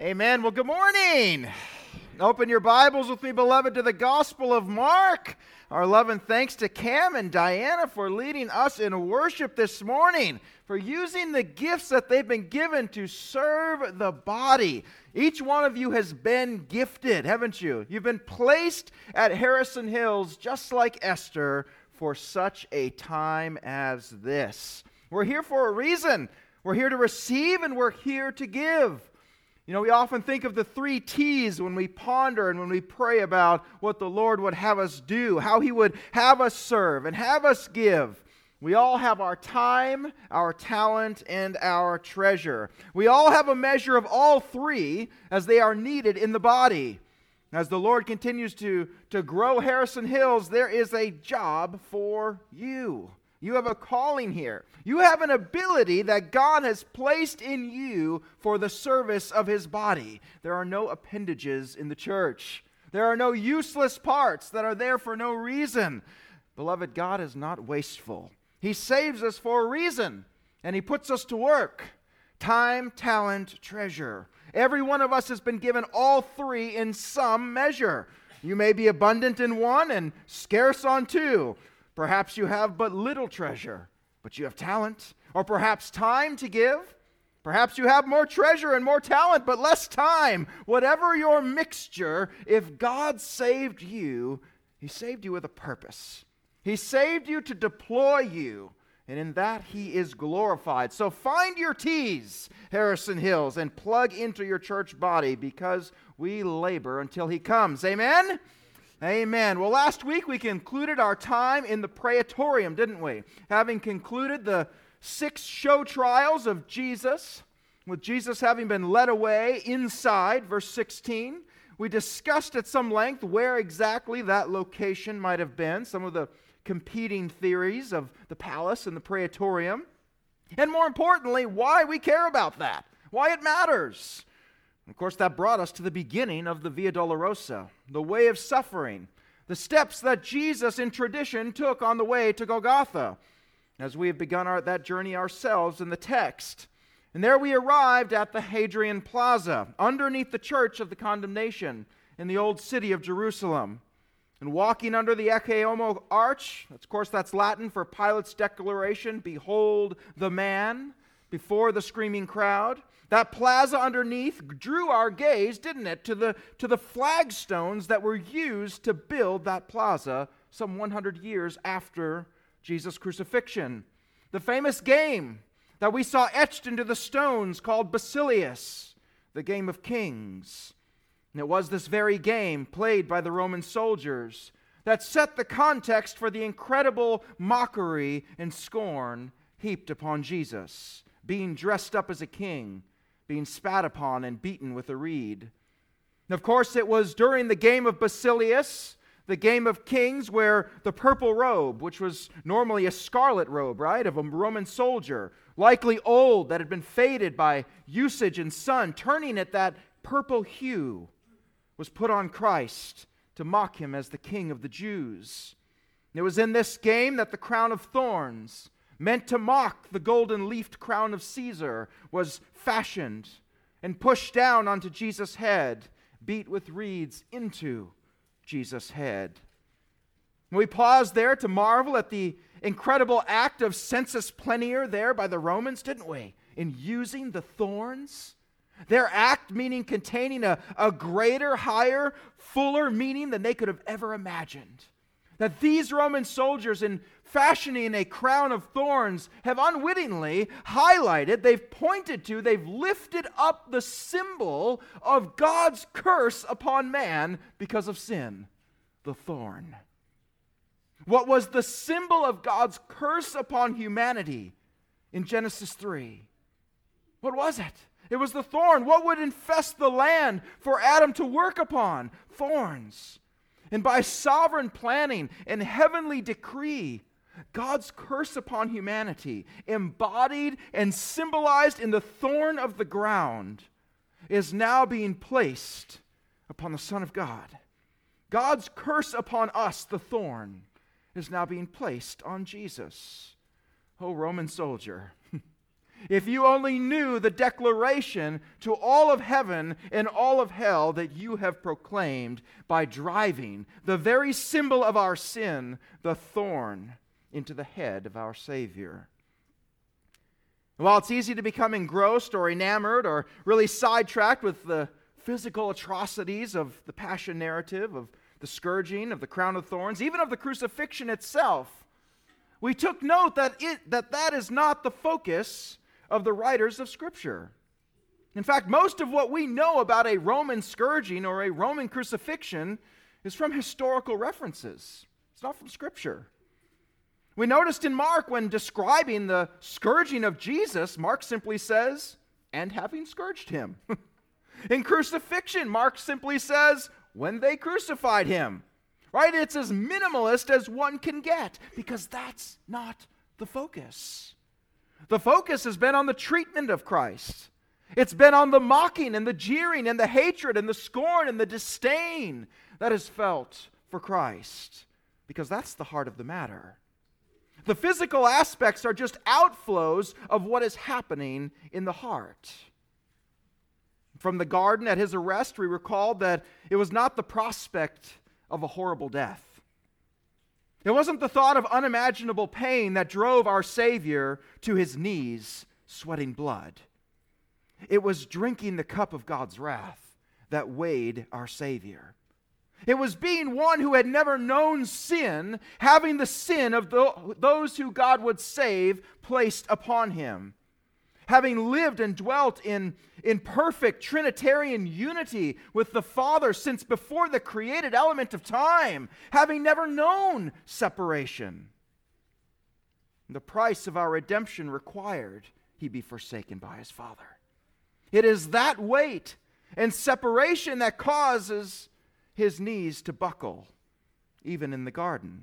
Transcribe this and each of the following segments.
Amen. Well, good morning. Open your Bibles with me, beloved, to the Gospel of Mark. Our love and thanks to Cam and Diana for leading us in worship this morning, for using the gifts that they've been given to serve the body. Each one of you has been gifted, haven't you? You've been placed at Harrison Hills just like Esther for such a time as this. We're here for a reason. We're here to receive and we're here to give. You know, we often think of the three T's when we ponder and when we pray about what the Lord would have us do, how He would have us serve and have us give. We all have our time, our talent, and our treasure. We all have a measure of all three as they are needed in the body. As the Lord continues to, to grow Harrison Hills, there is a job for you. You have a calling here. You have an ability that God has placed in you for the service of his body. There are no appendages in the church, there are no useless parts that are there for no reason. Beloved, God is not wasteful. He saves us for a reason, and He puts us to work time, talent, treasure. Every one of us has been given all three in some measure. You may be abundant in one and scarce on two. Perhaps you have but little treasure, but you have talent, or perhaps time to give. Perhaps you have more treasure and more talent, but less time. Whatever your mixture, if God saved you, He saved you with a purpose. He saved you to deploy you, and in that He is glorified. So find your T's, Harrison Hills, and plug into your church body because we labor until He comes. Amen? Amen. Well, last week we concluded our time in the praetorium, didn't we? Having concluded the six show trials of Jesus, with Jesus having been led away inside, verse 16. We discussed at some length where exactly that location might have been, some of the competing theories of the palace and the praetorium, and more importantly, why we care about that, why it matters. Of course, that brought us to the beginning of the Via Dolorosa, the way of suffering, the steps that Jesus in tradition took on the way to Golgotha, as we have begun our, that journey ourselves in the text. And there we arrived at the Hadrian Plaza, underneath the church of the condemnation in the old city of Jerusalem. And walking under the Ecce Homo arch, of course, that's Latin for Pilate's declaration, Behold the man, before the screaming crowd. That plaza underneath drew our gaze, didn't it, to the, to the flagstones that were used to build that plaza some 100 years after Jesus' crucifixion. The famous game that we saw etched into the stones called Basilius, the game of kings. And it was this very game played by the Roman soldiers that set the context for the incredible mockery and scorn heaped upon Jesus, being dressed up as a king being spat upon and beaten with a reed. And of course, it was during the game of Basilius, the game of kings, where the purple robe, which was normally a scarlet robe, right, of a Roman soldier, likely old, that had been faded by usage and sun, turning it that purple hue, was put on Christ to mock him as the king of the Jews. And it was in this game that the crown of thorns, meant to mock the golden leafed crown of Caesar, was fashioned and pushed down onto Jesus' head, beat with reeds into Jesus' head. We pause there to marvel at the incredible act of sensus plenior there by the Romans, didn't we? In using the thorns. Their act meaning containing a, a greater, higher, fuller meaning than they could have ever imagined. That these Roman soldiers, in fashioning a crown of thorns have unwittingly highlighted, they've pointed to, they've lifted up the symbol of God's curse upon man because of sin the thorn. What was the symbol of God's curse upon humanity in Genesis 3? What was it? It was the thorn. What would infest the land for Adam to work upon? Thorns. And by sovereign planning and heavenly decree, God's curse upon humanity, embodied and symbolized in the thorn of the ground, is now being placed upon the Son of God. God's curse upon us, the thorn, is now being placed on Jesus. Oh, Roman soldier, If you only knew the declaration to all of heaven and all of hell that you have proclaimed by driving the very symbol of our sin, the thorn, into the head of our Savior. While it's easy to become engrossed or enamored or really sidetracked with the physical atrocities of the passion narrative, of the scourging, of the crown of thorns, even of the crucifixion itself, we took note that, it, that that is not the focus of the writers of Scripture. In fact, most of what we know about a Roman scourging or a Roman crucifixion is from historical references, it's not from Scripture. We noticed in Mark when describing the scourging of Jesus, Mark simply says, and having scourged him. in crucifixion, Mark simply says, when they crucified him. Right? It's as minimalist as one can get because that's not the focus. The focus has been on the treatment of Christ. It's been on the mocking and the jeering and the hatred and the scorn and the disdain that is felt for Christ because that's the heart of the matter. The physical aspects are just outflows of what is happening in the heart. From the garden at his arrest, we recall that it was not the prospect of a horrible death. It wasn't the thought of unimaginable pain that drove our Savior to his knees, sweating blood. It was drinking the cup of God's wrath that weighed our Savior. It was being one who had never known sin, having the sin of the, those who God would save placed upon him. Having lived and dwelt in, in perfect Trinitarian unity with the Father since before the created element of time, having never known separation. The price of our redemption required he be forsaken by his Father. It is that weight and separation that causes his knees to buckle, even in the garden.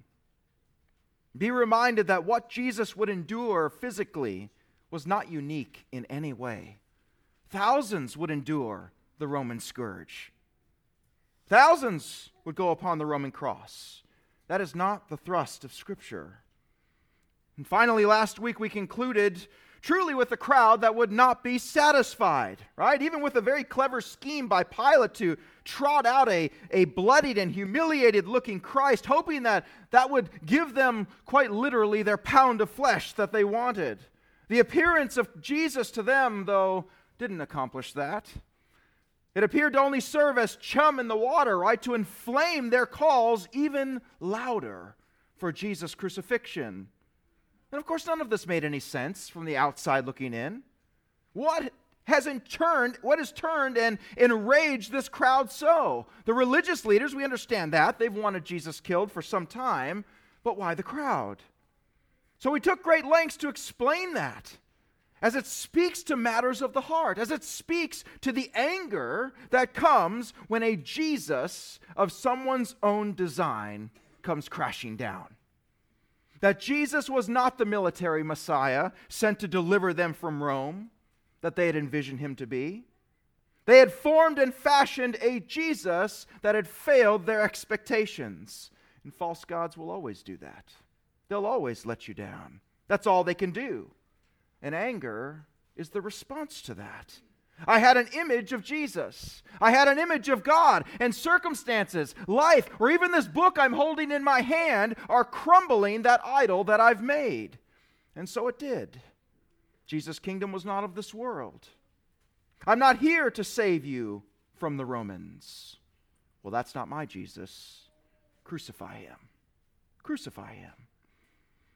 Be reminded that what Jesus would endure physically was not unique in any way. Thousands would endure the Roman scourge, thousands would go upon the Roman cross. That is not the thrust of Scripture. And finally, last week we concluded truly with a crowd that would not be satisfied, right? Even with a very clever scheme by Pilate to trot out a, a bloodied and humiliated looking Christ, hoping that that would give them quite literally their pound of flesh that they wanted. The appearance of Jesus to them, though, didn't accomplish that. It appeared to only serve as chum in the water, right? To inflame their calls even louder for Jesus' crucifixion. And of course, none of this made any sense from the outside looking in. What hasn't turned, what has turned and enraged this crowd so? The religious leaders, we understand that. They've wanted Jesus killed for some time, but why the crowd? So we took great lengths to explain that as it speaks to matters of the heart, as it speaks to the anger that comes when a Jesus of someone's own design comes crashing down that Jesus was not the military Messiah sent to deliver them from Rome that they had envisioned him to be. They had formed and fashioned a Jesus that had failed their expectations. And false gods will always do that. They'll always let you down. That's all they can do. And anger is the response to that. I had an image of Jesus. I had an image of God, and circumstances, life, or even this book I'm holding in my hand are crumbling that idol that I've made. And so it did. Jesus' kingdom was not of this world. I'm not here to save you from the Romans. Well, that's not my Jesus. Crucify him. Crucify him.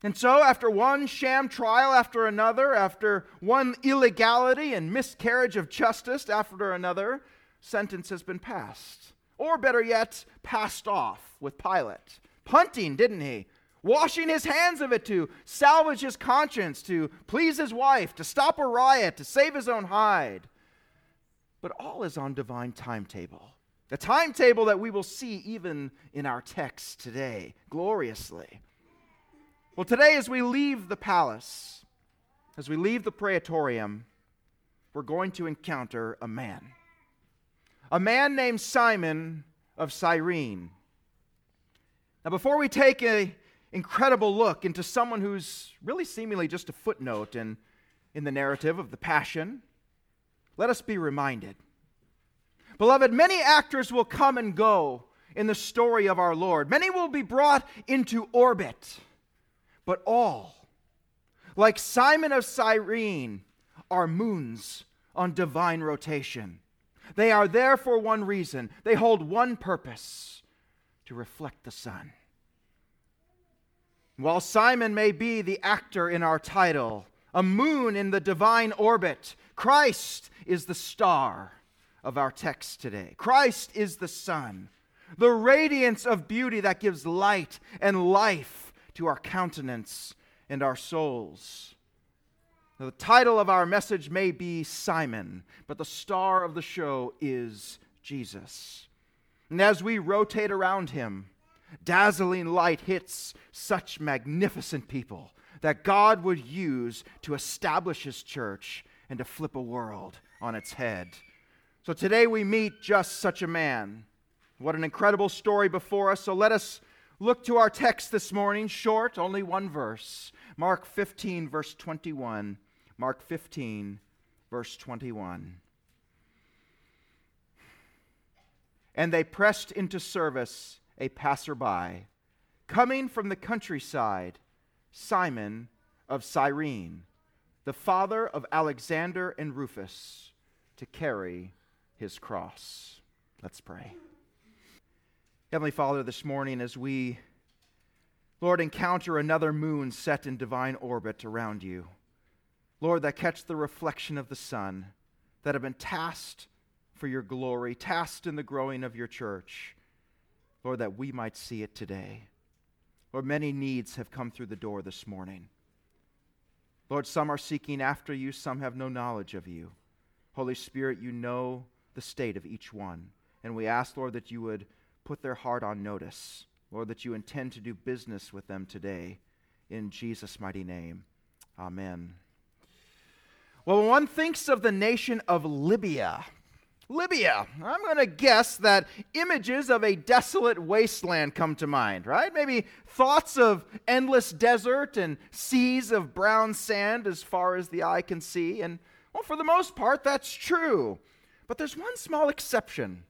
And so, after one sham trial after another, after one illegality and miscarriage of justice after another, sentence has been passed. Or better yet, passed off with Pilate. Punting, didn't he? Washing his hands of it to salvage his conscience, to please his wife, to stop a riot, to save his own hide. But all is on divine timetable. The timetable that we will see even in our text today, gloriously. Well, today, as we leave the palace, as we leave the praetorium, we're going to encounter a man. A man named Simon of Cyrene. Now, before we take an incredible look into someone who's really seemingly just a footnote in, in the narrative of the Passion, let us be reminded. Beloved, many actors will come and go in the story of our Lord. Many will be brought into orbit, but all, like Simon of Cyrene, are moons on divine rotation. They are there for one reason, they hold one purpose to reflect the sun. While Simon may be the actor in our title, a moon in the divine orbit, Christ is the star of our text today. Christ is the sun, the radiance of beauty that gives light and life to our countenance and our souls. The title of our message may be Simon, but the star of the show is Jesus. And as we rotate around him, dazzling light hits such magnificent people that God would use to establish his church and to flip a world on its head. So today we meet just such a man. What an incredible story before us. So let us look to our text this morning, short, only one verse. Mark 15, verse 21 Mark 15, verse 21. And they pressed into service a passerby, coming from the countryside, Simon of Cyrene, the father of Alexander and Rufus, to carry his cross. Let's pray. Heavenly Father, this morning as we, Lord, encounter another moon set in divine orbit around you, Lord, that catch the reflection of the sun, that have been tasked for your glory, tasked in the growing of your church. Lord, that we might see it today. Lord, many needs have come through the door this morning. Lord, some are seeking after you, some have no knowledge of you. Holy Spirit, you know the state of each one. And we ask, Lord, that you would put their heart on notice. Lord, that you intend to do business with them today. In Jesus' mighty name, amen. Well, when one thinks of the nation of Libya, Libya, I'm going to guess that images of a desolate wasteland come to mind, right? Maybe thoughts of endless desert and seas of brown sand as far as the eye can see. And, well, for the most part, that's true. But there's one small exception.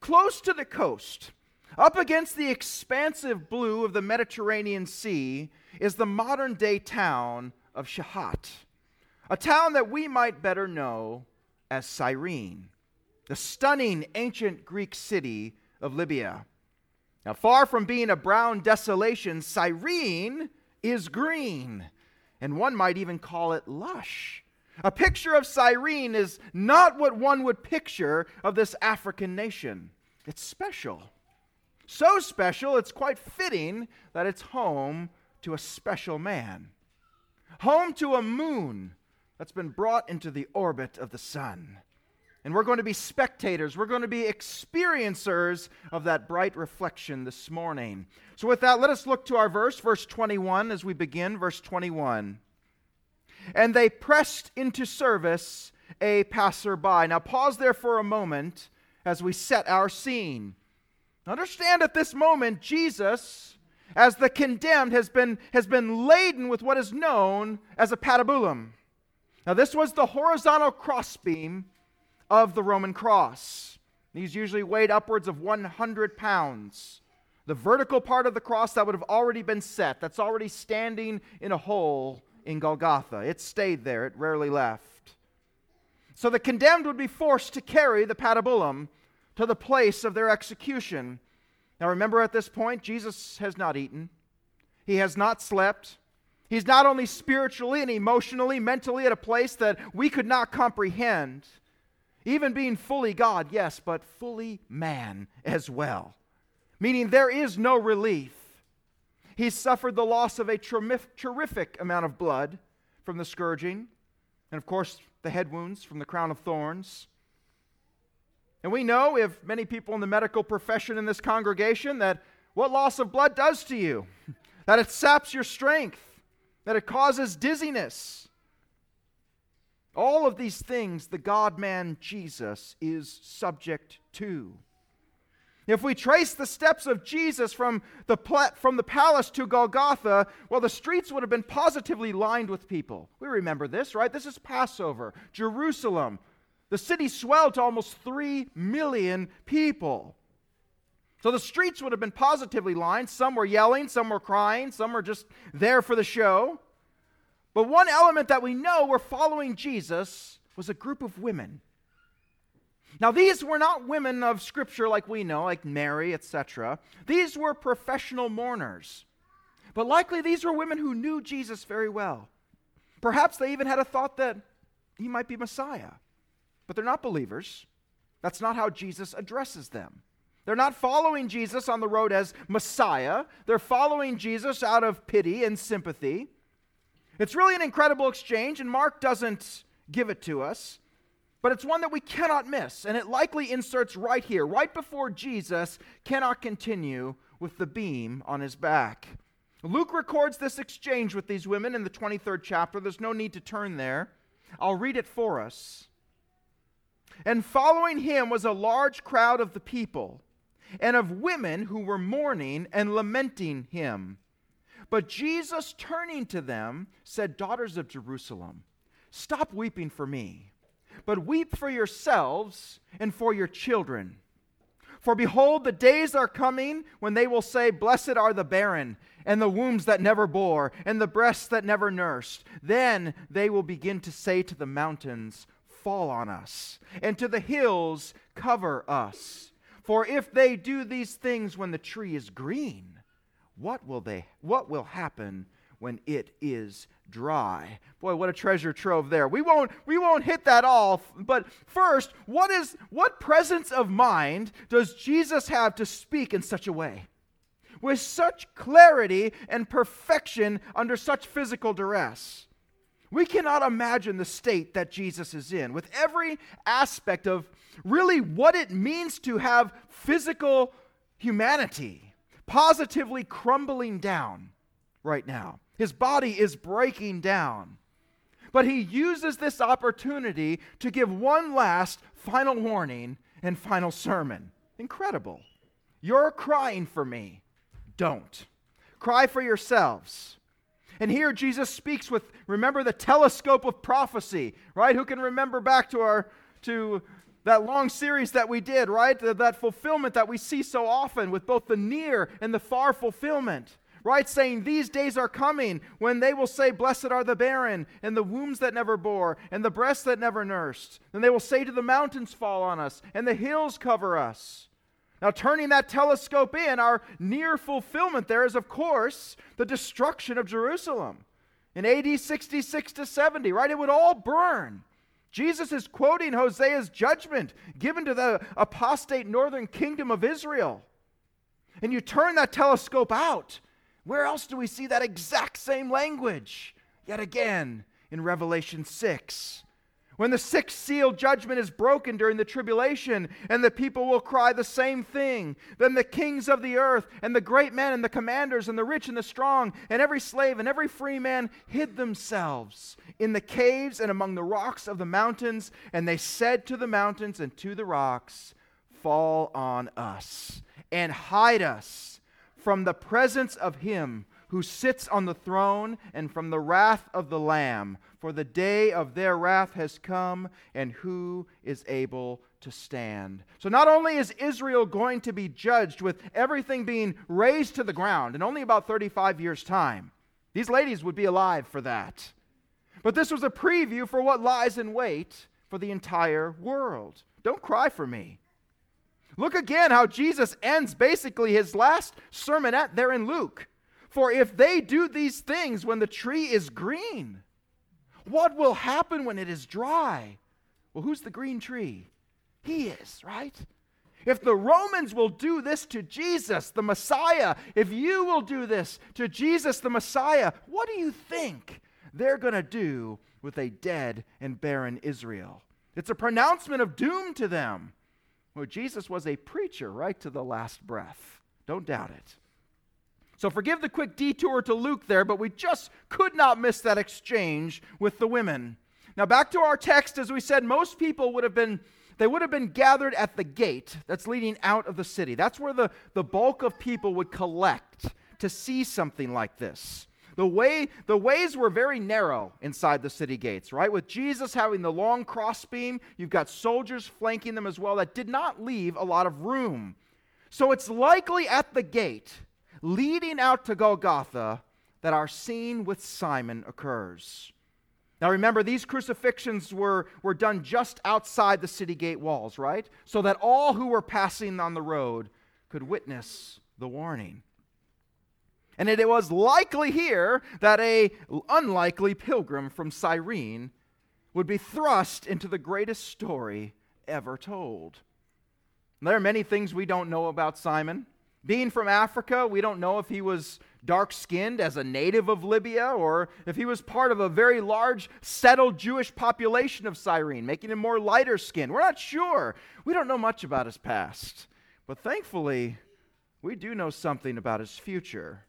Close to the coast, up against the expansive blue of the Mediterranean Sea, is the modern day town of Shahat a town that we might better know as Cyrene, the stunning ancient Greek city of Libya. Now, far from being a brown desolation, Cyrene is green, and one might even call it lush. A picture of Cyrene is not what one would picture of this African nation. It's special. So special, it's quite fitting that it's home to a special man, home to a moon that's been brought into the orbit of the sun. And we're going to be spectators. We're going to be experiencers of that bright reflection this morning. So, with that, let us look to our verse, verse 21, as we begin. Verse 21. And they pressed into service a passerby. Now, pause there for a moment as we set our scene. Understand at this moment, Jesus, as the condemned, has been, has been laden with what is known as a patibulum. Now, this was the horizontal crossbeam of the Roman cross. These usually weighed upwards of 100 pounds. The vertical part of the cross that would have already been set, that's already standing in a hole in Golgotha. It stayed there, it rarely left. So the condemned would be forced to carry the patibulum to the place of their execution. Now remember at this point, Jesus has not eaten, he has not slept, He's not only spiritually and emotionally, mentally at a place that we could not comprehend, even being fully God, yes, but fully man as well. Meaning there is no relief. He's suffered the loss of a terrific amount of blood from the scourging, and of course, the head wounds from the crown of thorns. And we know, if many people in the medical profession in this congregation, that what loss of blood does to you, that it saps your strength that it causes dizziness. All of these things the God man Jesus is subject to. If we trace the steps of Jesus from the, pla- from the palace to Golgotha, well, the streets would have been positively lined with people. We remember this, right? This is Passover, Jerusalem. The city swelled to almost 3 million people. So the streets would have been positively lined. Some were yelling, some were crying, some were just there for the show. But one element that we know were following Jesus was a group of women. Now, these were not women of scripture like we know, like Mary, etc. These were professional mourners. But likely these were women who knew Jesus very well. Perhaps they even had a thought that he might be Messiah. But they're not believers. That's not how Jesus addresses them. They're not following Jesus on the road as Messiah. They're following Jesus out of pity and sympathy. It's really an incredible exchange, and Mark doesn't give it to us. But it's one that we cannot miss, and it likely inserts right here, right before Jesus cannot continue with the beam on his back. Luke records this exchange with these women in the 23rd chapter. There's no need to turn there. I'll read it for us. And following him was a large crowd of the people and of women who were mourning and lamenting him. But Jesus, turning to them, said, Daughters of Jerusalem, stop weeping for me but weep for yourselves and for your children. For behold, the days are coming when they will say, Blessed are the barren, and the wombs that never bore, and the breasts that never nursed. Then they will begin to say to the mountains, Fall on us, and to the hills, Cover us. For if they do these things when the tree is green, what will, they, what will happen when it is dry. Boy, what a treasure trove there. We won't we won't hit that all, but first, what is what presence of mind does Jesus have to speak in such a way? With such clarity and perfection under such physical duress. We cannot imagine the state that Jesus is in, with every aspect of really what it means to have physical humanity positively crumbling down right now. His body is breaking down. But he uses this opportunity to give one last final warning and final sermon. Incredible. You're crying for me. Don't. Cry for yourselves. And here Jesus speaks with, remember the telescope of prophecy, right? Who can remember back to our, to that long series that we did, right? That fulfillment that we see so often with both the near and the far fulfillment right? Saying, These days are coming when they will say, Blessed are the barren, and the wombs that never bore, and the breasts that never nursed. Then they will say to the mountains, Fall on us, and the hills cover us. Now, turning that telescope in, our near fulfillment there is, of course, the destruction of Jerusalem in AD 66 to 70, right? It would all burn. Jesus is quoting Hosea's judgment given to the apostate northern kingdom of Israel. And you turn that telescope out, where else do we see that exact same language? Yet again, in Revelation 6. When the sixth seal judgment is broken during the tribulation, and the people will cry the same thing, then the kings of the earth, and the great men, and the commanders, and the rich, and the strong, and every slave, and every free man hid themselves in the caves and among the rocks of the mountains. And they said to the mountains and to the rocks, Fall on us, and hide us from the presence of him who sits on the throne and from the wrath of the Lamb. For the day of their wrath has come, and who is able to stand? So, not only is Israel going to be judged with everything being razed to the ground in only about 35 years' time, these ladies would be alive for that. But this was a preview for what lies in wait for the entire world. Don't cry for me. Look again how Jesus ends basically his last sermonette there in Luke. For if they do these things when the tree is green, what will happen when it is dry? Well, who's the green tree? He is, right? If the Romans will do this to Jesus, the Messiah, if you will do this to Jesus, the Messiah, what do you think they're going to do with a dead and barren Israel? It's a pronouncement of doom to them. Well, Jesus was a preacher right to the last breath. Don't doubt it. So forgive the quick detour to Luke there, but we just could not miss that exchange with the women. Now, back to our text, as we said, most people would have been they would have been gathered at the gate that's leading out of the city. That's where the, the bulk of people would collect to see something like this. The, way, the ways were very narrow inside the city gates, right? With Jesus having the long crossbeam, you've got soldiers flanking them as well that did not leave a lot of room. So it's likely at the gate leading out to Golgotha that our scene with Simon occurs. Now remember, these crucifixions were, were done just outside the city gate walls, right? So that all who were passing on the road could witness the warning. And it was likely here that a unlikely pilgrim from Cyrene would be thrust into the greatest story ever told. There are many things we don't know about Simon. Being from Africa, we don't know if he was dark skinned as a native of Libya or if he was part of a very large settled Jewish population of Cyrene, making him more lighter skinned. We're not sure. We don't know much about his past. But thankfully, we do know something about his future.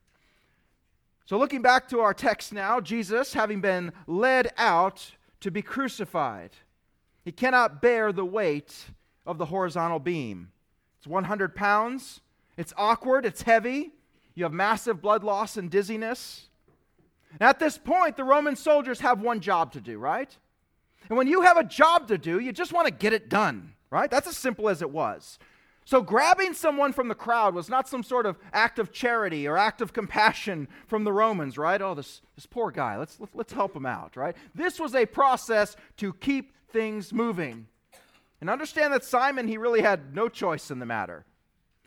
So, looking back to our text now, Jesus, having been led out to be crucified, he cannot bear the weight of the horizontal beam. It's 100 pounds, it's awkward, it's heavy, you have massive blood loss and dizziness. And at this point, the Roman soldiers have one job to do, right? And when you have a job to do, you just want to get it done, right? That's as simple as it was. So, grabbing someone from the crowd was not some sort of act of charity or act of compassion from the Romans, right? Oh, this, this poor guy, let's, let's, help him out, right? This was a process to keep things moving. And understand that Simon, he really had no choice in the matter.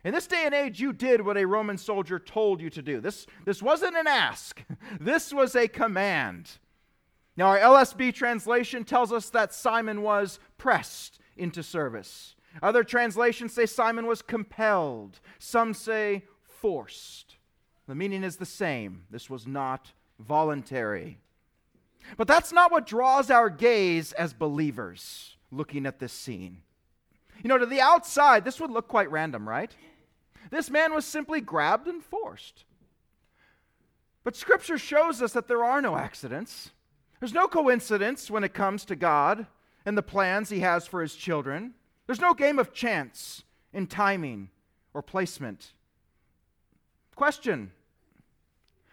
In this day and age, you did what a Roman soldier told you to do. This, this wasn't an ask, this was a command. Now, our LSB translation tells us that Simon was pressed into service. Other translations say Simon was compelled. Some say forced. The meaning is the same. This was not voluntary. But that's not what draws our gaze as believers looking at this scene. You know, to the outside, this would look quite random, right? This man was simply grabbed and forced. But Scripture shows us that there are no accidents. There's no coincidence when it comes to God and the plans He has for His children. There's no game of chance in timing or placement. Question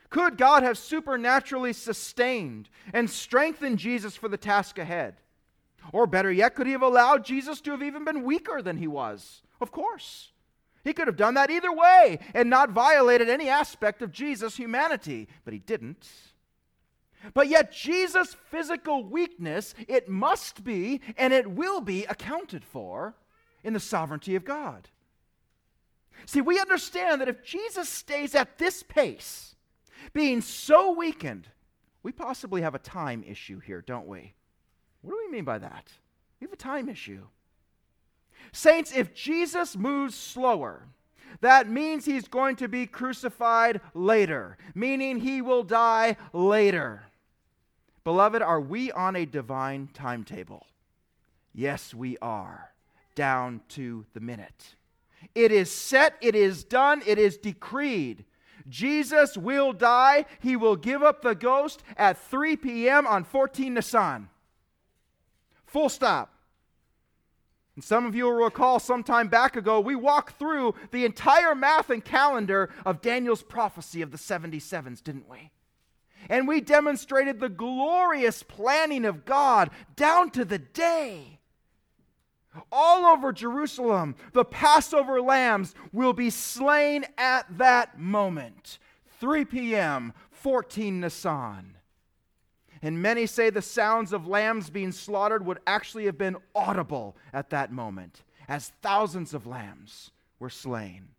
Could God have supernaturally sustained and strengthened Jesus for the task ahead? Or better yet, could he have allowed Jesus to have even been weaker than he was? Of course. He could have done that either way and not violated any aspect of Jesus' humanity, but he didn't. But yet, Jesus' physical weakness, it must be and it will be accounted for in the sovereignty of God. See, we understand that if Jesus stays at this pace, being so weakened, we possibly have a time issue here, don't we? What do we mean by that? We have a time issue. Saints, if Jesus moves slower, that means he's going to be crucified later, meaning he will die later. Beloved, are we on a divine timetable? Yes, we are, down to the minute. It is set, it is done, it is decreed. Jesus will die. He will give up the ghost at 3 p.m. on 14 Nisan. Full stop. And some of you will recall some time back ago, we walked through the entire math and calendar of Daniel's prophecy of the 77s, didn't we? And we demonstrated the glorious planning of God down to the day. All over Jerusalem, the Passover lambs will be slain at that moment. 3 p.m., 14 Nisan. And many say the sounds of lambs being slaughtered would actually have been audible at that moment, as thousands of lambs were slain.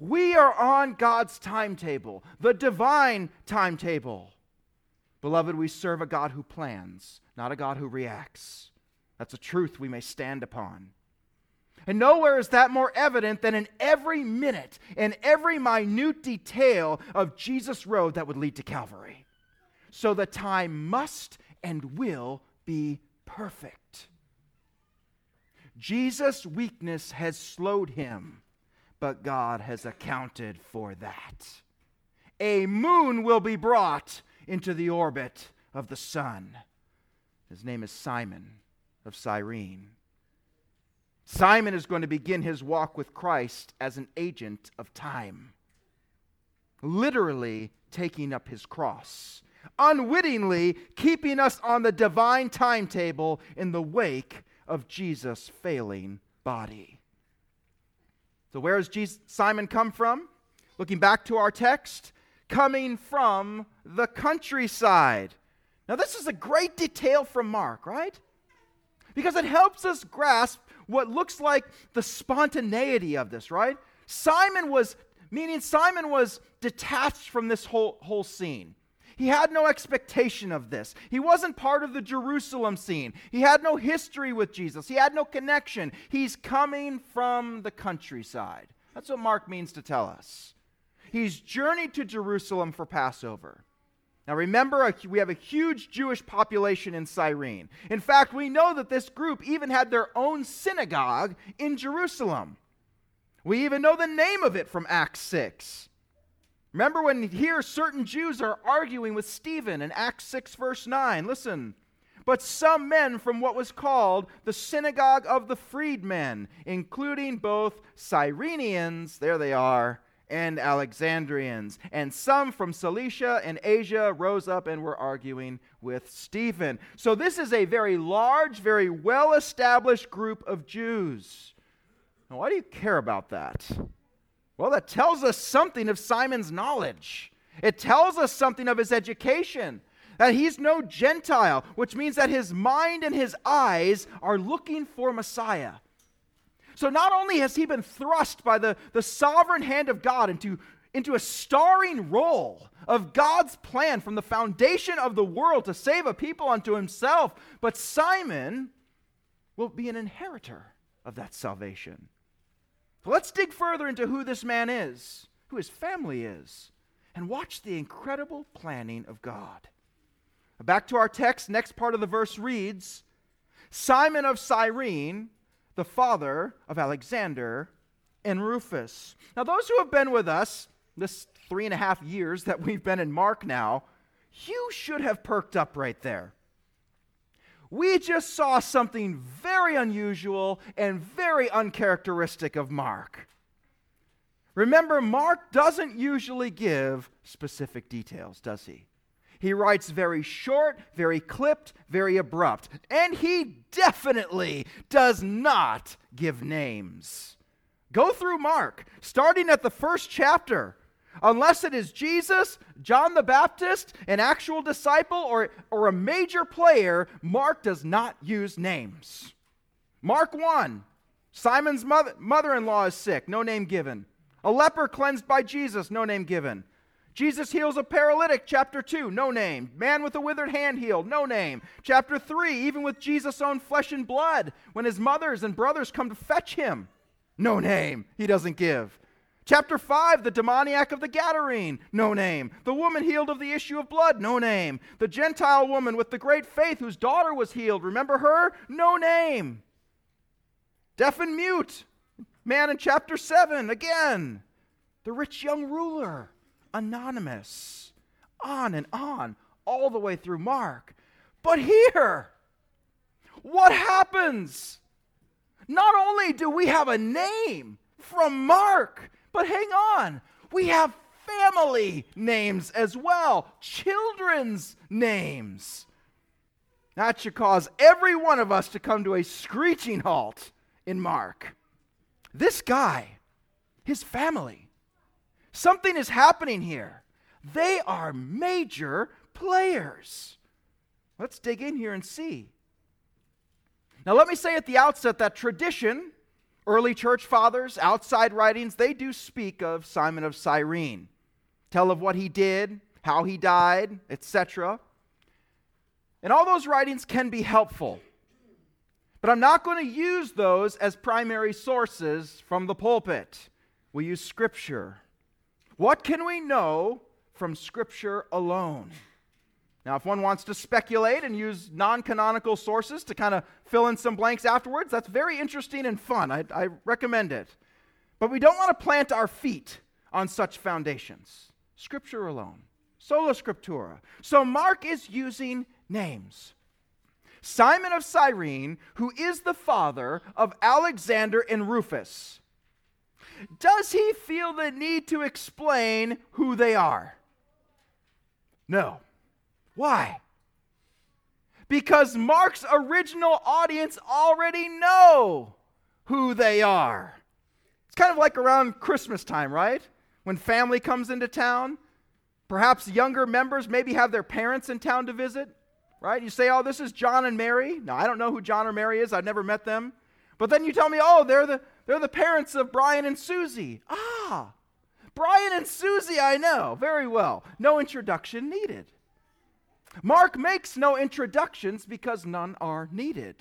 We are on God's timetable, the divine timetable. Beloved, we serve a God who plans, not a God who reacts. That's a truth we may stand upon. And nowhere is that more evident than in every minute and every minute detail of Jesus' road that would lead to Calvary. So the time must and will be perfect. Jesus' weakness has slowed him, but God has accounted for that. A moon will be brought into the orbit of the sun. His name is Simon of Cyrene. Simon is going to begin his walk with Christ as an agent of time, literally taking up his cross, unwittingly keeping us on the divine timetable in the wake of Jesus' failing body. So, where does Simon come from? Looking back to our text, coming from the countryside. Now, this is a great detail from Mark, right? Because it helps us grasp what looks like the spontaneity of this, right? Simon was, meaning Simon was detached from this whole, whole scene. He had no expectation of this. He wasn't part of the Jerusalem scene. He had no history with Jesus. He had no connection. He's coming from the countryside. That's what Mark means to tell us. He's journeyed to Jerusalem for Passover. Now remember, we have a huge Jewish population in Cyrene. In fact, we know that this group even had their own synagogue in Jerusalem. We even know the name of it from Acts 6. Remember when here certain Jews are arguing with Stephen in Acts 6, verse 9. Listen. But some men from what was called the synagogue of the freedmen, including both Cyrenians, there they are, and Alexandrians. And some from Cilicia and Asia rose up and were arguing with Stephen. So this is a very large, very well established group of Jews. Now, why do you care about that? Well, that tells us something of Simon's knowledge. It tells us something of his education. That he's no Gentile, which means that his mind and his eyes are looking for Messiah. So not only has he been thrust by the, the sovereign hand of God into, into a starring role of God's plan from the foundation of the world to save a people unto himself, but Simon will be an inheritor of that salvation. So let's dig further into who this man is, who his family is, and watch the incredible planning of God. Back to our text, next part of the verse reads Simon of Cyrene the father of Alexander and Rufus. Now, those who have been with us this three and a half years that we've been in Mark now, you should have perked up right there. We just saw something very unusual and very uncharacteristic of Mark. Remember, Mark doesn't usually give specific details, does he? He writes very short, very clipped, very abrupt. And he definitely does not give names. Go through Mark, starting at the first chapter. Unless it is Jesus, John the Baptist, an actual disciple, or, or a major player, Mark does not use names. Mark 1 Simon's mother in law is sick, no name given. A leper cleansed by Jesus, no name given. Jesus heals a paralytic, chapter 2, no name. Man with a withered hand healed, no name. Chapter 3, even with Jesus' own flesh and blood, when his mothers and brothers come to fetch him, no name, he doesn't give. Chapter 5, the demoniac of the Gadarene, no name. The woman healed of the issue of blood, no name. The Gentile woman with the great faith whose daughter was healed, remember her? No name. Deaf and mute, man in chapter 7, again. The rich young ruler, anonymous. On and on, all the way through Mark. But here, what happens? Not only do we have a name from Mark, but hang on, we have family names as well, children's names. That should cause every one of us to come to a screeching halt in Mark. This guy, his family, Something is happening here. They are major players. Let's dig in here and see. Now, let me say at the outset that tradition, early church fathers, outside writings, they do speak of Simon of Cyrene, tell of what he did, how he died, etc. And all those writings can be helpful. But I'm not going to use those as primary sources from the pulpit. We use Scripture. What can we know from Scripture alone? Now, if one wants to speculate and use non canonical sources to kind of fill in some blanks afterwards, that's very interesting and fun. I, I, recommend it. But we don't want to plant our feet on such foundations. Scripture alone, sola scriptura. So, Mark is using names. Simon of Cyrene, who is the father of Alexander and Rufus. Does he feel the need to explain who they are? No. Why? Because Mark's original audience already know who they are. It's kind of like around Christmas time, right? When family comes into town. Perhaps younger members maybe have their parents in town to visit, right? You say, oh, this is John and Mary. Now, I don't know who John or Mary is, I've never met them. But then you tell me, oh, they're the, they're the parents of Brian and Susie. Ah, Brian and Susie, I know very well. No introduction needed. Mark makes no introductions because none are needed.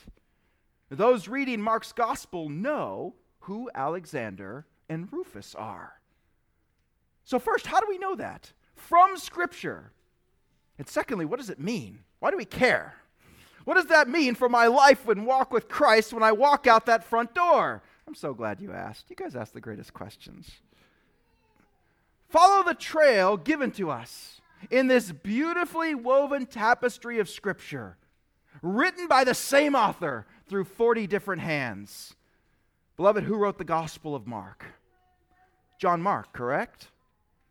Those reading Mark's gospel know who Alexander and Rufus are. So, first, how do we know that? From Scripture. And secondly, what does it mean? Why do we care? What does that mean for my life and walk with Christ when I walk out that front door? I'm so glad you asked. You guys ask the greatest questions. Follow the trail given to us in this beautifully woven tapestry of Scripture, written by the same author through 40 different hands. Beloved, who wrote the Gospel of Mark? John Mark, correct?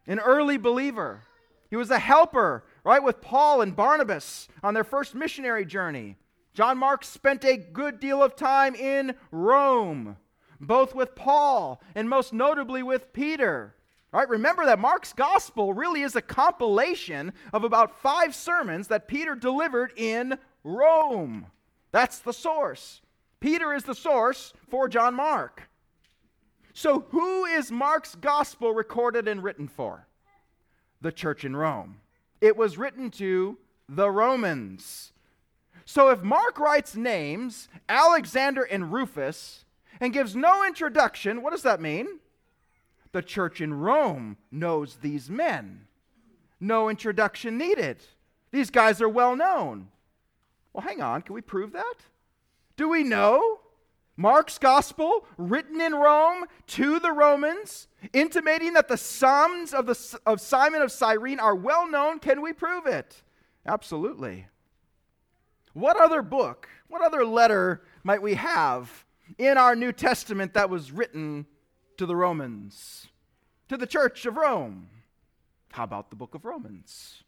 An early believer. He was a helper, right, with Paul and Barnabas on their first missionary journey. John Mark spent a good deal of time in Rome, both with Paul and most notably with Peter. All right, remember that Mark's gospel really is a compilation of about five sermons that Peter delivered in Rome. That's the source. Peter is the source for John Mark. So, who is Mark's gospel recorded and written for? The church in Rome. It was written to the Romans. So, if Mark writes names, Alexander and Rufus, and gives no introduction, what does that mean? The church in Rome knows these men. No introduction needed. These guys are well known. Well, hang on, can we prove that? Do we know? Mark's gospel, written in Rome to the Romans, intimating that the sons of, the, of Simon of Cyrene are well known. Can we prove it? Absolutely. What other book, what other letter might we have in our New Testament that was written to the Romans, to the church of Rome. How about the book of Romans?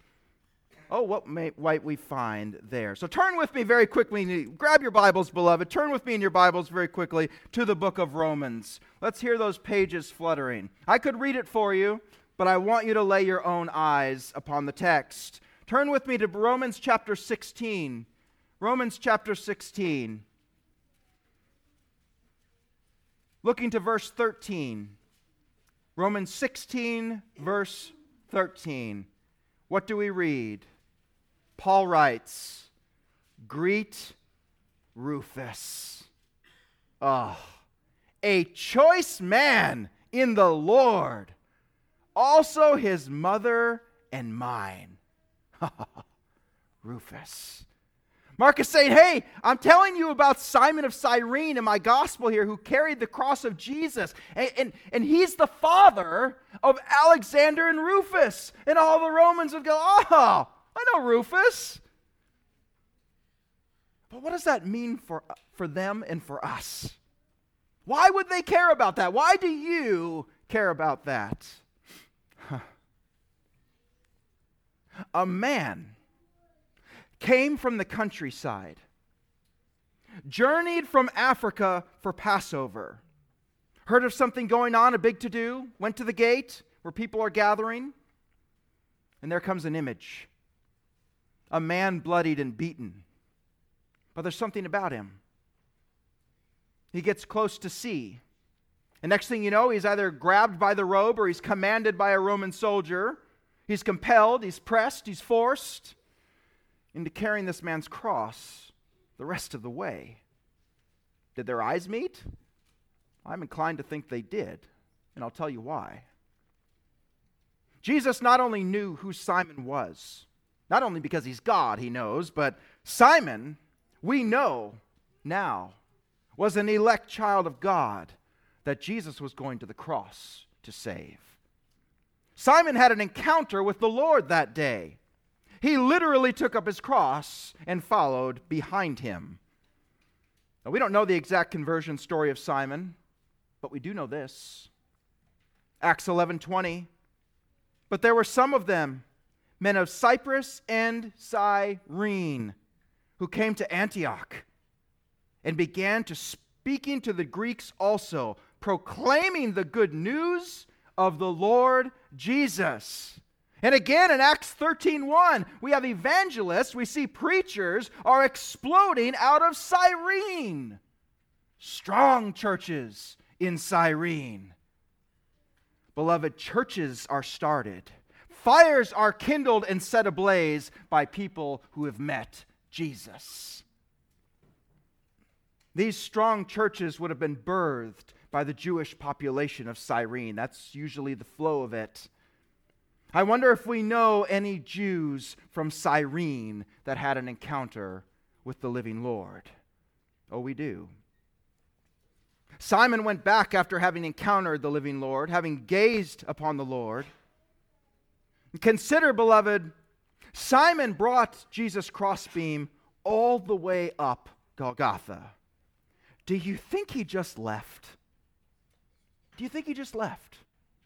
Oh, what might we find there? So turn with me very quickly. Grab your Bibles, beloved. Turn with me in your Bibles very quickly to the book of Romans. Let's hear those pages fluttering. I could read it for you, but I want you to lay your own eyes upon the text. Turn with me to Romans chapter 16. Romans chapter 16. Looking to verse 13. Romans 16, verse 13. What do we read? Paul writes, Greet Rufus. Ah, oh, a choice man in the Lord, also his mother and mine. Rufus. Mark is saying, Hey, I'm telling you about Simon of Cyrene in my gospel here who carried the cross of Jesus. And, and, and he's the father of Alexander and Rufus. And all the Romans would go, Oh, ah, I know Rufus. But what does that mean for, for them and for us? Why would they care about that? Why do you care about that? A man came from the countryside, journeyed from Africa for Passover, heard of something going on, a big to do, went to the gate where people are gathering, and there comes an image a man bloodied and beaten. But there's something about him. He gets close to see. And next thing you know, he's either grabbed by the robe or he's commanded by a Roman soldier. He's compelled, he's pressed, he's forced into carrying this man's cross the rest of the way. Did their eyes meet? I'm inclined to think they did, and I'll tell you why. Jesus not only knew who Simon was, not only because he's God, he knows, but Simon, we know now, was an elect child of God that Jesus was going to the cross to save. Simon had an encounter with the Lord that day. He literally took up his cross and followed behind him. Now, we don't know the exact conversion story of Simon, but we do know this. Acts 11:20. But there were some of them, men of Cyprus and Cyrene, who came to Antioch and began to speaking to the Greeks also, proclaiming the good news of the Lord Jesus. And again in Acts 13:1, we have evangelists, we see preachers are exploding out of Cyrene. Strong churches in Cyrene. Beloved, churches are started. Fires are kindled and set ablaze by people who have met Jesus. These strong churches would have been birthed by the Jewish population of Cyrene. That's usually the flow of it. I wonder if we know any Jews from Cyrene that had an encounter with the living Lord. Oh, we do. Simon went back after having encountered the living Lord, having gazed upon the Lord. Consider, beloved, Simon brought Jesus' crossbeam all the way up Golgotha. Do you think he just left? Do you think he just left?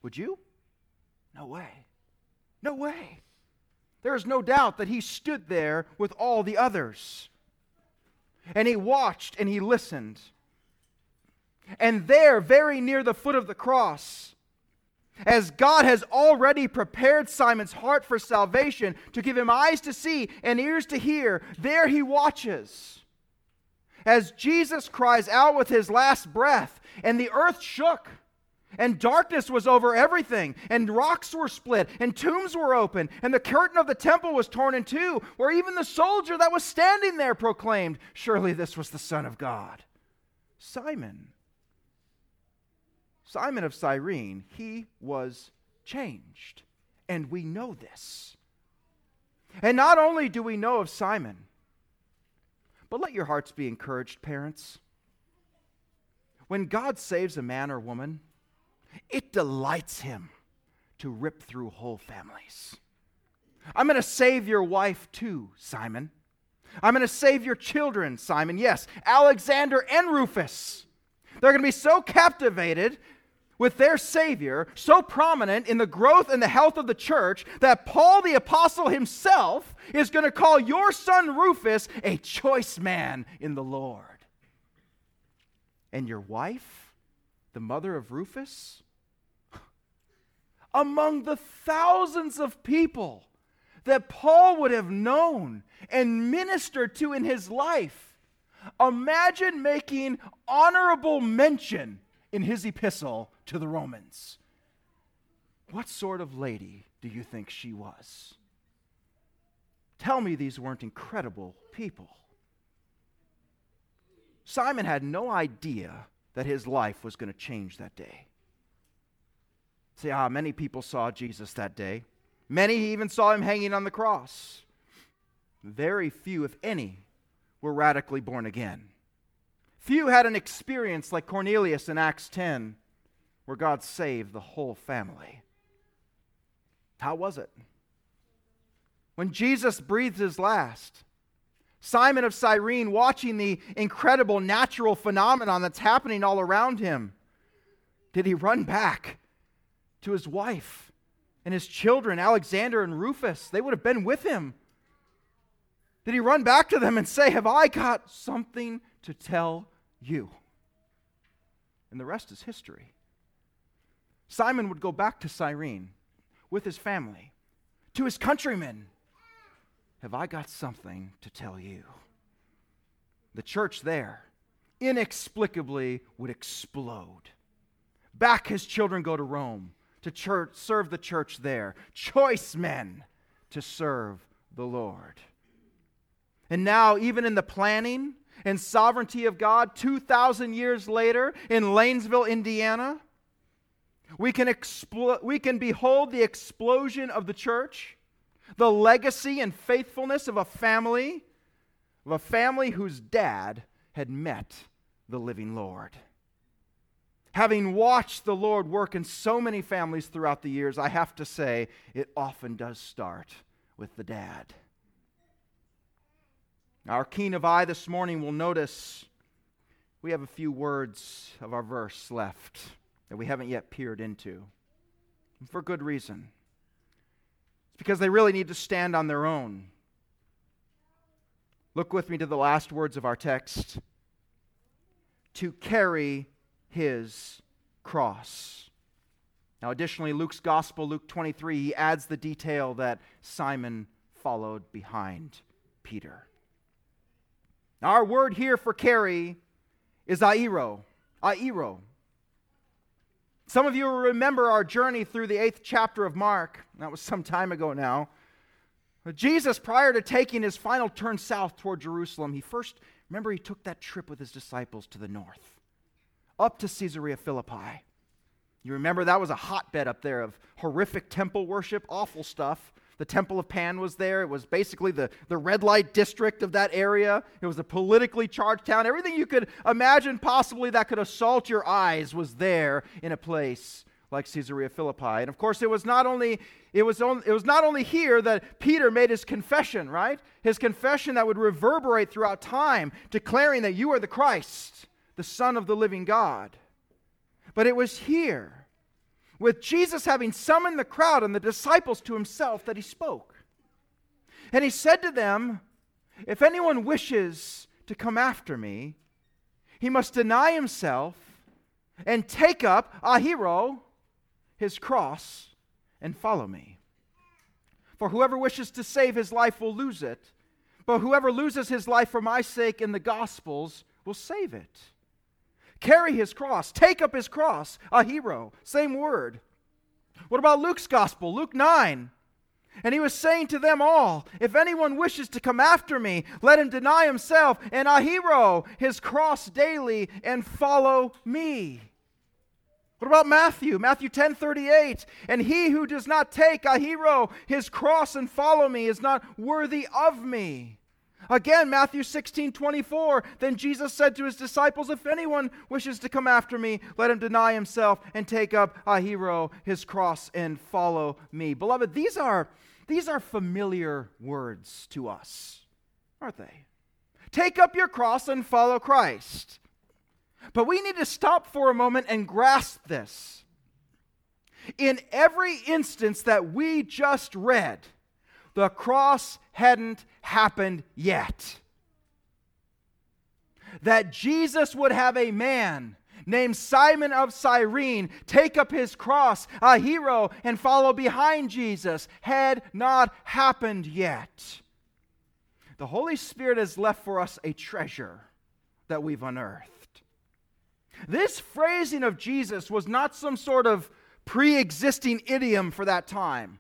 Would you? No way. No way. There is no doubt that he stood there with all the others. And he watched and he listened. And there, very near the foot of the cross, as God has already prepared Simon's heart for salvation to give him eyes to see and ears to hear, there he watches. As Jesus cries out with his last breath, and the earth shook and darkness was over everything, and rocks were split, and tombs were open, and the curtain of the temple was torn in two, where even the soldier that was standing there proclaimed, Surely this was the Son of God. Simon, Simon of Cyrene, he was changed. And we know this. And not only do we know of Simon, but let your hearts be encouraged, parents. When God saves a man or woman, it delights him to rip through whole families. I'm going to save your wife too, Simon. I'm going to save your children, Simon. Yes, Alexander and Rufus. They're going to be so captivated with their Savior, so prominent in the growth and the health of the church, that Paul the Apostle himself is going to call your son Rufus a choice man in the Lord. And your wife? The mother of Rufus? Among the thousands of people that Paul would have known and ministered to in his life, imagine making honorable mention in his epistle to the Romans. What sort of lady do you think she was? Tell me these weren't incredible people. Simon had no idea that his life was going to change that day. See, ah, many people saw Jesus that day. Many even saw him hanging on the cross. Very few, if any, were radically born again. Few had an experience like Cornelius in Acts 10, where God saved the whole family. How was it? When Jesus breathed his last, Simon of Cyrene watching the incredible natural phenomenon that's happening all around him. Did he run back to his wife and his children, Alexander and Rufus? They would have been with him. Did he run back to them and say, Have I got something to tell you? And the rest is history. Simon would go back to Cyrene with his family, to his countrymen have I got something to tell you? The church there inexplicably would explode. Back his children go to Rome to church, serve the church there. Choice men to serve the Lord. And now, even in the planning and sovereignty of God, 2,000 years later in Lanesville, Indiana, we can, expl- we can behold the explosion of the church the legacy and faithfulness of a family, of a family whose dad had met the living Lord. Having watched the Lord work in so many families throughout the years, I have to say it often does start with the dad. Our keen of eye this morning will notice we have a few words of our verse left that we haven't yet peered into. For good reason. Because they really need to stand on their own. Look with me to the last words of our text to carry his cross. Now, additionally, Luke's gospel, Luke 23, he adds the detail that Simon followed behind Peter. Now, our word here for carry is airo. Airo. Some of you will remember our journey through the eighth chapter of Mark. That was some time ago now. But Jesus, prior to taking his final turn south toward Jerusalem, he first, remember, he took that trip with his disciples to the north, up to Caesarea Philippi. You remember that was a hotbed up there of horrific temple worship, awful stuff. The Temple of Pan was there. It was basically the, the red light district of that area. It was a politically charged town. Everything you could imagine possibly that could assault your eyes was there in a place like Caesarea Philippi. And of course, it was not only it was, on, it was not only here that Peter made his confession, right? His confession that would reverberate throughout time, declaring that you are the Christ, the Son of the living God. But it was here with Jesus having summoned the crowd and the disciples to himself that he spoke. And he said to them, If anyone wishes to come after me, he must deny himself and take up airo, his cross, and follow me. For whoever wishes to save his life will lose it, but whoever loses his life for my sake in the Gospels will save it carry his cross, take up his cross, airo. same word. What about Luke's gospel, Luke 9? And he was saying to them all, If anyone wishes to come after me, let him deny himself and airo his cross daily, and follow me. What about Matthew? Matthew 10 38. And he who does not take airo his cross, and follow me is not worthy of me. Again, Matthew 16, 24. Then Jesus said to his disciples, If anyone wishes to come after me, let him deny himself and take up airo, his cross, and follow me. Beloved, these are, these are familiar words to us, aren't they? Take up your cross and follow Christ. But we need to stop for a moment and grasp this. In every instance that we just read, the cross hadn't happened yet. That Jesus would have a man named Simon of Cyrene take up his cross, airo, and follow behind Jesus had not happened yet. The Holy Spirit has left for us a treasure that we've unearthed. This phrasing of Jesus was not some sort of pre existing idiom for that time.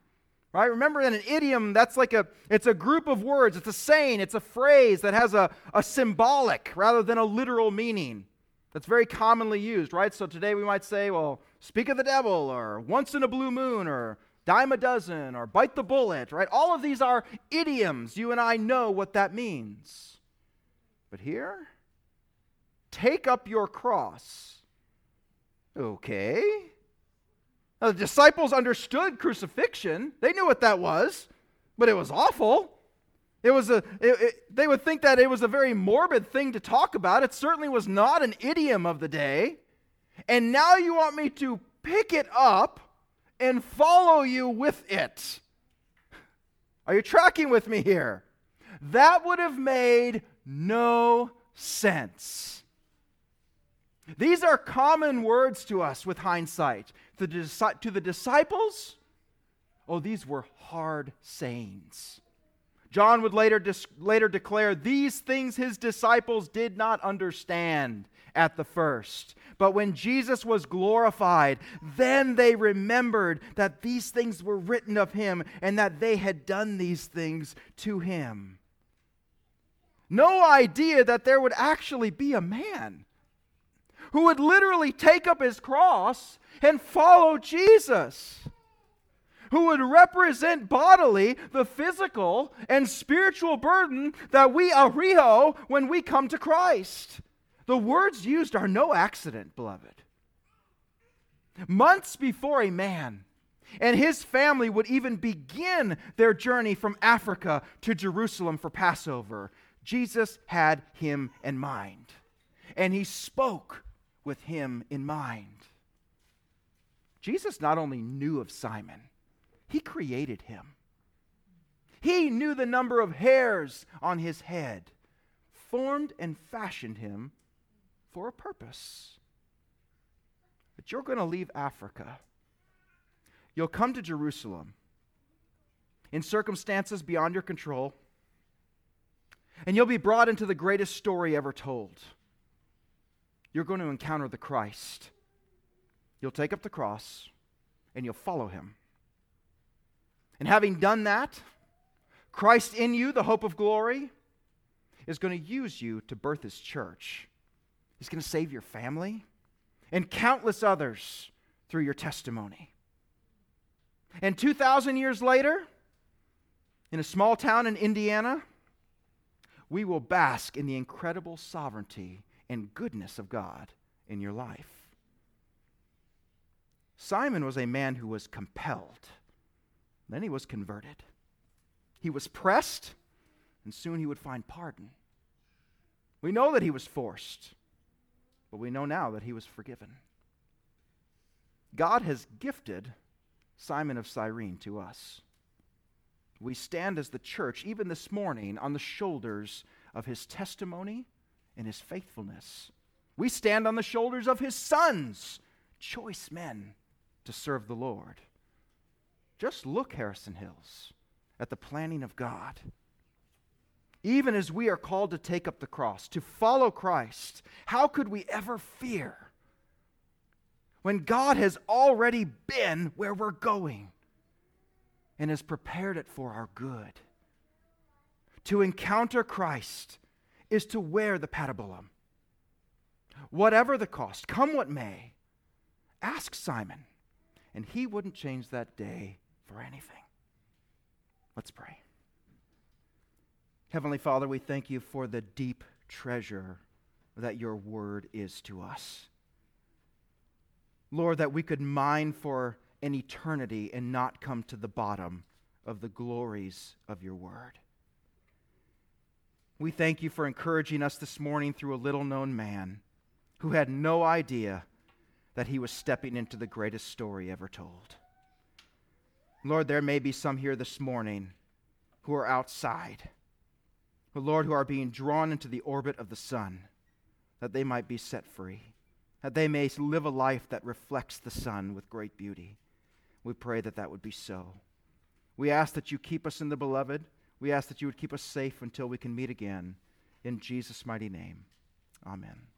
Right? Remember that an idiom, that's like a, it's a group of words, it's a saying, it's a phrase that has a, a symbolic rather than a literal meaning. That's very commonly used, right? So today we might say, well, speak of the devil, or once in a blue moon, or dime a dozen, or bite the bullet, right? All of these are idioms. You and I know what that means. But here, take up your cross. Okay. Now, the disciples understood crucifixion, they knew what that was, but it was awful. It was a, it, it, they would think that it was a very morbid thing to talk about. It certainly was not an idiom of the day. And now you want me to pick it up and follow you with it. Are you tracking with me here? That would have made no sense. These are common words to us with hindsight. To the, to the disciples, oh, these were hard sayings. John would later, later declare these things his disciples did not understand at the first. But when Jesus was glorified, then they remembered that these things were written of him and that they had done these things to him. No idea that there would actually be a man who would literally take up his cross and follow Jesus, who would represent bodily the physical and spiritual burden that we airo when we come to Christ. The words used are no accident, beloved. Months before a man and his family would even begin their journey from Africa to Jerusalem for Passover, Jesus had him in mind, and he spoke with him in mind. Jesus not only knew of Simon, he created him. He knew the number of hairs on his head, formed and fashioned him for a purpose. But you're going to leave Africa. You'll come to Jerusalem in circumstances beyond your control, and you'll be brought into the greatest story ever told. You're going to encounter the Christ. You'll take up the cross and you'll follow him. And having done that, Christ in you, the hope of glory, is going to use you to birth his church. He's going to save your family and countless others through your testimony. And 2,000 years later, in a small town in Indiana, we will bask in the incredible sovereignty and goodness of God in your life. Simon was a man who was compelled, then he was converted. He was pressed, and soon he would find pardon. We know that he was forced, but we know now that he was forgiven. God has gifted Simon of Cyrene to us. We stand as the church, even this morning, on the shoulders of his testimony and his faithfulness. We stand on the shoulders of his sons, choice men to serve the Lord. Just look, Harrison Hills at the planning of God. Even as we are called to take up the cross, to follow Christ, how could we ever fear when God has already been where we're going and has prepared it for our good? To encounter Christ is to wear the patibulum. Whatever the cost, come what may, ask Simon, and he wouldn't change that day for anything. Let's pray. Heavenly Father, we thank you for the deep treasure that your word is to us. Lord, that we could mine for an eternity and not come to the bottom of the glories of your word. We thank you for encouraging us this morning through a little known man who had no idea that he was stepping into the greatest story ever told. Lord, there may be some here this morning who are outside, who, Lord, who are being drawn into the orbit of the sun, that they might be set free, that they may live a life that reflects the sun with great beauty. We pray that that would be so. We ask that you keep us in the beloved. We ask that you would keep us safe until we can meet again. In Jesus' mighty name, amen.